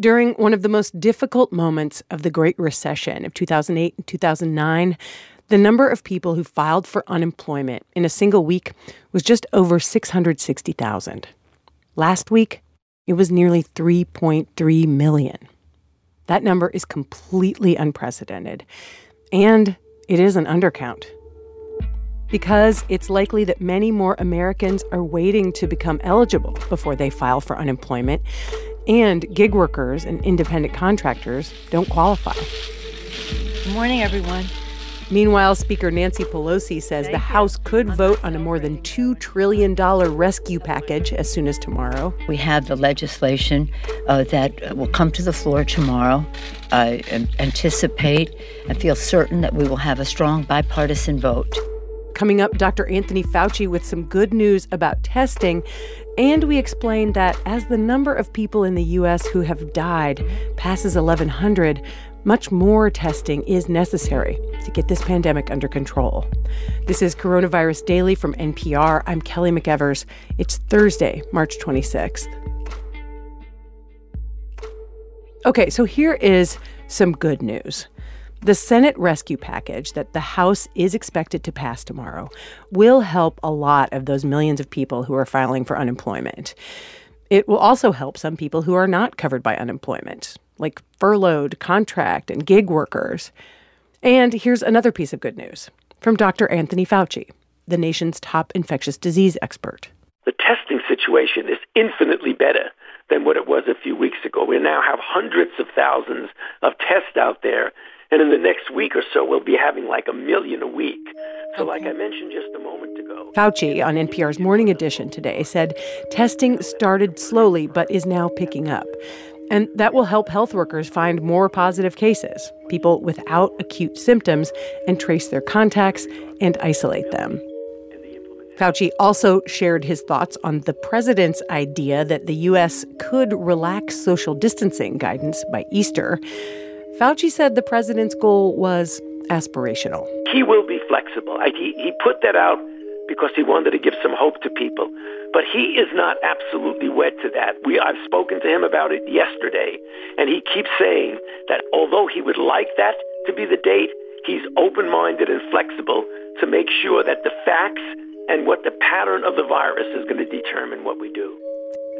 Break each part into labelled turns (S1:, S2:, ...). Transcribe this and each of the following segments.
S1: During one of the most difficult moments of the Great Recession of 2008 and 2009, the number of people who filed for unemployment in a single week was just over 660,000. Last week, it was nearly 3.3 million. That number is completely unprecedented, and it is an undercount. Because it's likely that many more Americans are waiting to become eligible before they file for unemployment, and gig workers and independent contractors don't qualify.
S2: Good morning, everyone.
S1: Meanwhile, Speaker Nancy Pelosi says the House could vote on a more than $2 trillion rescue package as soon as tomorrow.
S2: We have the legislation uh, that will come to the floor tomorrow. I anticipate and feel certain that we will have a strong bipartisan vote.
S1: Coming up, Dr. Anthony Fauci with some good news about testing. And we explain that as the number of people in the U.S. who have died passes 1,100, much more testing is necessary to get this pandemic under control. This is Coronavirus Daily from NPR. I'm Kelly McEvers. It's Thursday, March 26th. Okay, so here is some good news. The Senate rescue package that the House is expected to pass tomorrow will help a lot of those millions of people who are filing for unemployment. It will also help some people who are not covered by unemployment, like furloughed, contract, and gig workers. And here's another piece of good news from Dr. Anthony Fauci, the nation's top infectious disease expert.
S3: The testing situation is infinitely better than what it was a few weeks ago. We now have hundreds of thousands of tests out there, and in the next week or so, we'll be having like a million a week. So, like I mentioned just a moment ago,
S1: Fauci on NPR's Morning Edition today said testing started slowly but is now picking up. And that will help health workers find more positive cases, people without acute symptoms, and trace their contacts and isolate them. Fauci also shared his thoughts on the president's idea that the U.S. could relax social distancing guidance by Easter. Fauci said the president's goal was aspirational.
S3: He will be flexible. He, he put that out because he wanted to give some hope to people. But he is not absolutely wed to that. We, I've spoken to him about it yesterday, and he keeps saying that although he would like that to be the date, he's open minded and flexible to make sure that the facts and what the pattern of the virus is going to determine what we do.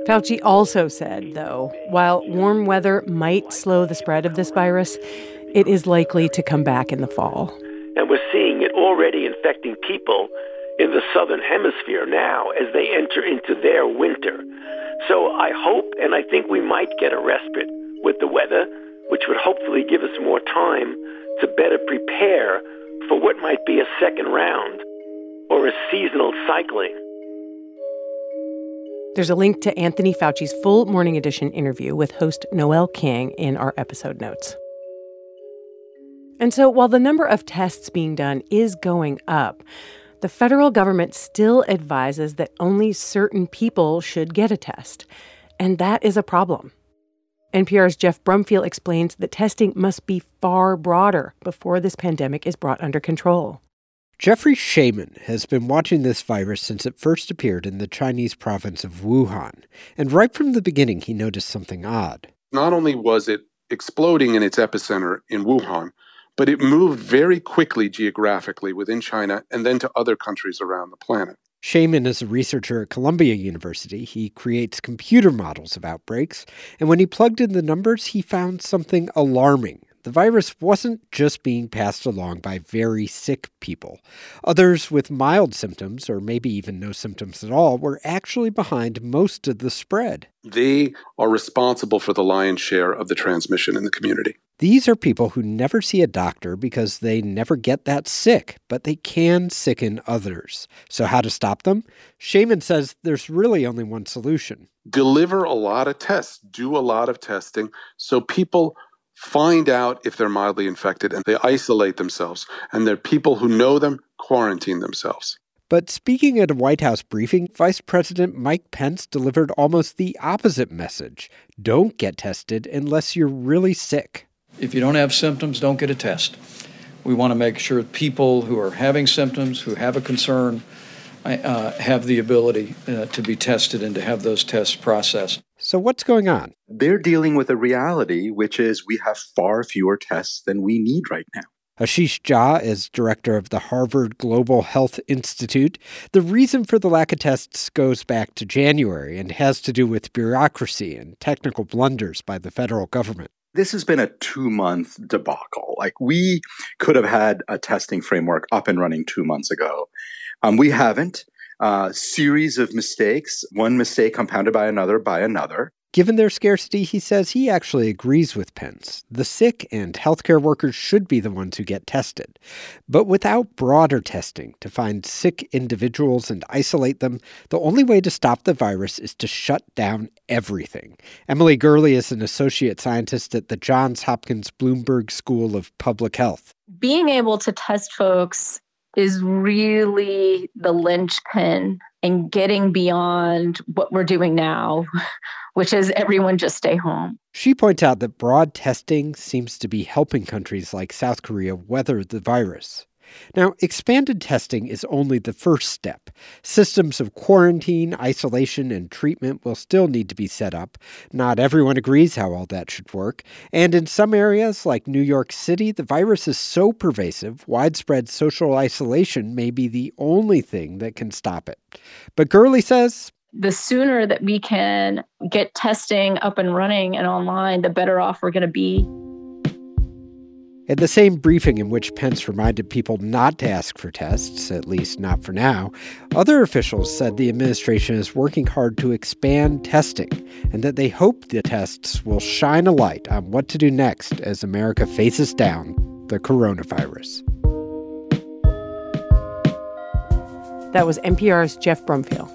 S1: Fauci also said, though, while warm weather might slow the spread of this virus, it is likely to come back in the fall.
S3: And we're seeing it already infecting people in the southern hemisphere now as they enter into their winter. So I hope and I think we might get a respite with the weather, which would hopefully give us more time to better prepare for what might be a second round or a seasonal cycling.
S1: There's a link to Anthony Fauci's full Morning Edition interview with host Noel King in our episode notes. And so, while the number of tests being done is going up, the federal government still advises that only certain people should get a test. And that is a problem. NPR's Geoff Brumfiel explains that testing must be far broader before this pandemic is brought under control.
S4: Jeffrey Shaman has been watching this virus since it first appeared in the Chinese province of Wuhan. And right from the beginning, he noticed something odd.
S5: Not only was it exploding in its epicenter in Wuhan, but it moved very quickly geographically within China and then to other countries around the planet.
S4: Shaman is a researcher at Columbia University. He creates computer models of outbreaks, and when he plugged in the numbers, he found something alarming the virus wasn't just being passed along by very sick people. Others with mild symptoms, or maybe even no symptoms at all, were actually behind most of the spread.
S5: They are responsible for the lion's share of the transmission in the community.
S4: These are people who never see a doctor because they never get that sick, but they can sicken others. So, how to stop them? Shaman says there's really only one solution
S5: deliver a lot of tests, do a lot of testing so people find out if they're mildly infected and they isolate themselves. And their people who know them quarantine themselves.
S4: But speaking at a White House briefing, Vice President Mike Pence delivered almost the opposite message don't get tested unless you're really sick.
S6: If you don't have symptoms, don't get a test. We want to make sure people who are having symptoms, who have a concern, uh, have the ability uh, to be tested and to have those tests processed.
S4: So, what's going on?
S7: They're dealing with a reality, which is we have far fewer tests than we need right now.
S4: Ashish Jha is director of the Harvard Global Health Institute. The reason for the lack of tests goes back to January and has to do with bureaucracy and technical blunders by the federal government.
S7: This has been a two month debacle. Like, we could have had a testing framework up and running two months ago. Um, we haven't. Uh, series of mistakes, one mistake compounded by another by another.
S4: Given their scarcity, he says he actually agrees with Pence. The sick and healthcare workers should be the ones who get tested. But without broader testing to find sick individuals and isolate them, the only way to stop the virus is to shut down everything. Emily Gurley is an associate scientist at the Johns Hopkins Bloomberg School of Public Health.
S8: Being able to test folks is really the linchpin in getting beyond what we're doing now, which is everyone just stay home.
S4: She points out that broad testing seems to be helping countries like South Korea weather the virus. Now, expanded testing is only the first step. Systems of quarantine, isolation, and treatment will still need to be set up. Not everyone agrees how all that should work. And in some areas, like New York City, the virus is so pervasive, widespread social isolation may be the only thing that can stop it. But Gurley says
S8: the sooner that we can get testing up and running and online, the better off we're going to be.
S4: At the same briefing in which Pence reminded people not to ask for tests, at least not for now, other officials said the administration is working hard to expand testing and that they hope the tests will shine a light on what to do next as America faces down the coronavirus.
S1: That was NPR's Geoff Brumfiel.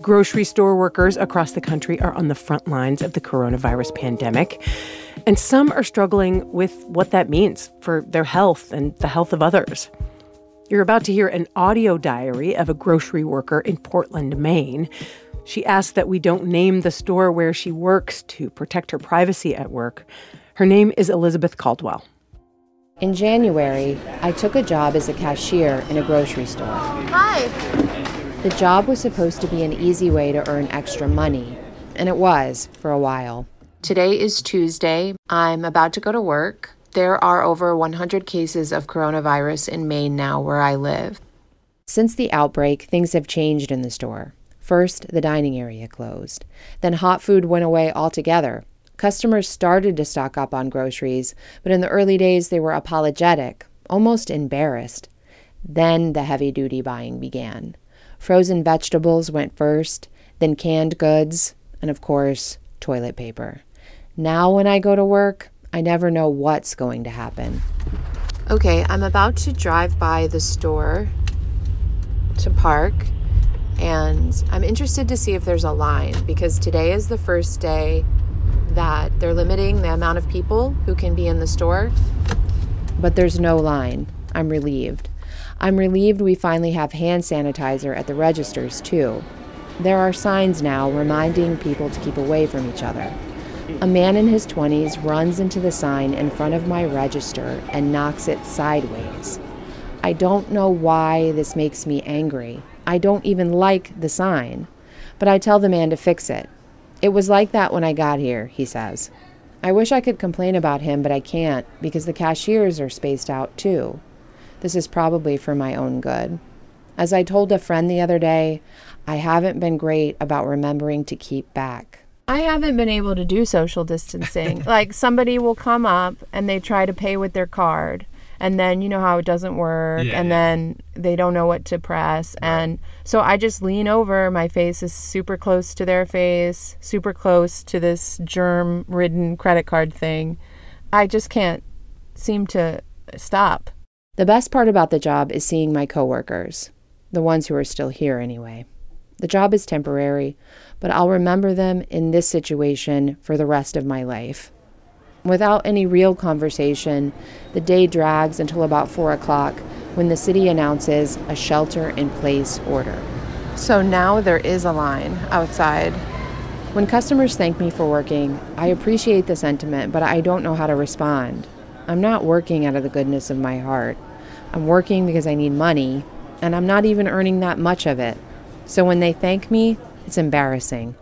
S1: Grocery store workers across the country are on the front lines of the coronavirus pandemic. And some are struggling with what that means for their health and the health of others. You're about to hear an audio diary of a grocery worker in Portland, Maine. She asked that we don't name the store where she works to protect her privacy at work. Her name is Elizabeth Caldwell.
S9: In January, I took a job as a cashier in a grocery store.
S10: Hi.
S9: The job was supposed to be an easy way to earn extra money, and it was for a while. Today is Tuesday. I'm about to go to work. There are over 100 cases of coronavirus in Maine now, where I live. Since the outbreak, things have changed in the store. First, the dining area closed. Then, hot food went away altogether. Customers started to stock up on groceries, but in the early days they were apologetic, almost embarrassed. Then the heavy duty buying began. Frozen vegetables went first, then canned goods, and of course, toilet paper. Now, when I go to work, I never know what's going to happen. Okay, I'm about to drive by the store to park, and I'm interested to see if there's a line because today is the first day that they're limiting the amount of people who can be in the store. But there's no line. I'm relieved. I'm relieved we finally have hand sanitizer at the registers, too. There are signs now reminding people to keep away from each other. A man in his 20s runs into the sign in front of my register and knocks it sideways. I don't know why this makes me angry. I don't even like the sign. But I tell the man to fix it. It was like that when I got here, he says. I wish I could complain about him, but I can't because the cashiers are spaced out too. This is probably for my own good. As I told a friend the other day, I haven't been great about remembering to keep back. I haven't been able to do social distancing. like somebody will come up and they try to pay with their card and then you know how it doesn't work yeah, and yeah. then they don't know what to press right. and so I just lean over, my face is super close to their face, super close to this germ-ridden credit card thing. I just can't seem to stop. The best part about the job is seeing my coworkers, the ones who are still here anyway. The job is temporary, but I'll remember them in this situation for the rest of my life. Without any real conversation, the day drags until about 4 o'clock when the city announces a shelter in place order. So now there is a line outside. When customers thank me for working, I appreciate the sentiment, but I don't know how to respond. I'm not working out of the goodness of my heart. I'm working because I need money, and I'm not even earning that much of it. So when they thank me, it's embarrassing.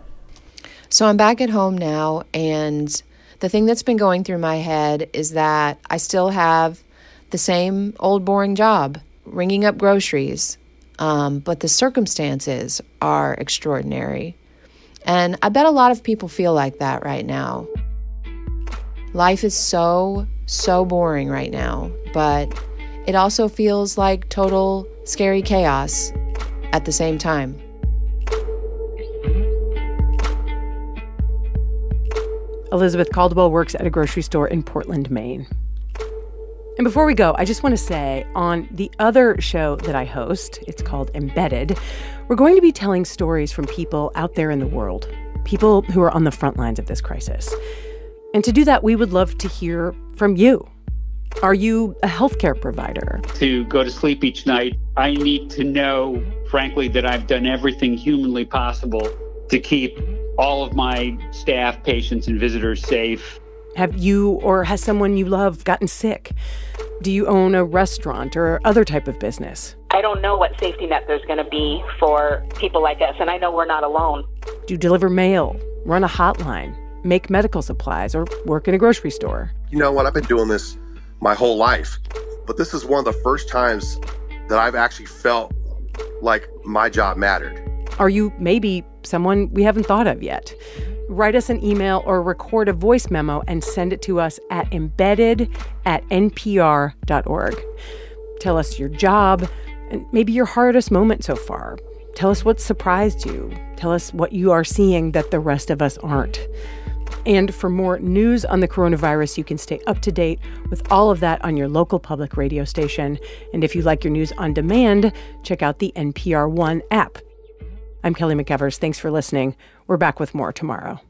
S9: So I'm back at home now, and the thing that's been going through my head is that I still have the same old boring job, ringing up groceries, um, but the circumstances are extraordinary. And I bet a lot of people feel like that right now. Life is so, so boring right now, but it also feels like total scary chaos at the same time.
S1: Elizabeth Caldwell works at a grocery store in Portland, Maine. And before we go, I just want to say on the other show that I host, it's called Embedded, we're going to be telling stories from people out there in the world, people who are on the front lines of this crisis. And to do that, we would love to hear from you. Are you a healthcare provider?
S10: To go to sleep each night, I need to know, frankly, that I've done everything humanly possible to keep all of my staff, patients, and visitors safe.
S1: Have you or has someone you love gotten sick? Do you own a restaurant or other type of business?
S11: I don't know what safety net there's going to be for people like us, and I know we're not alone.
S1: Do you deliver mail, run a hotline, make medical supplies, or work in a grocery store?
S12: You know what? I've been doing this my whole life, but this is one of the first times that I've actually felt like my job mattered.
S1: Are you maybe someone we haven't thought of yet? Write us an email or record a voice memo and send it to us at embedded at npr.org. Tell us your job and maybe your hardest moment so far. Tell us what surprised you. Tell us what you are seeing that the rest of us aren't. And for more news on the coronavirus, you can stay up to date with all of that on your local public radio station. And if you like your news on demand, check out the NPR One app. I'm Kelly McEvers. Thanks for listening. We're back with more tomorrow.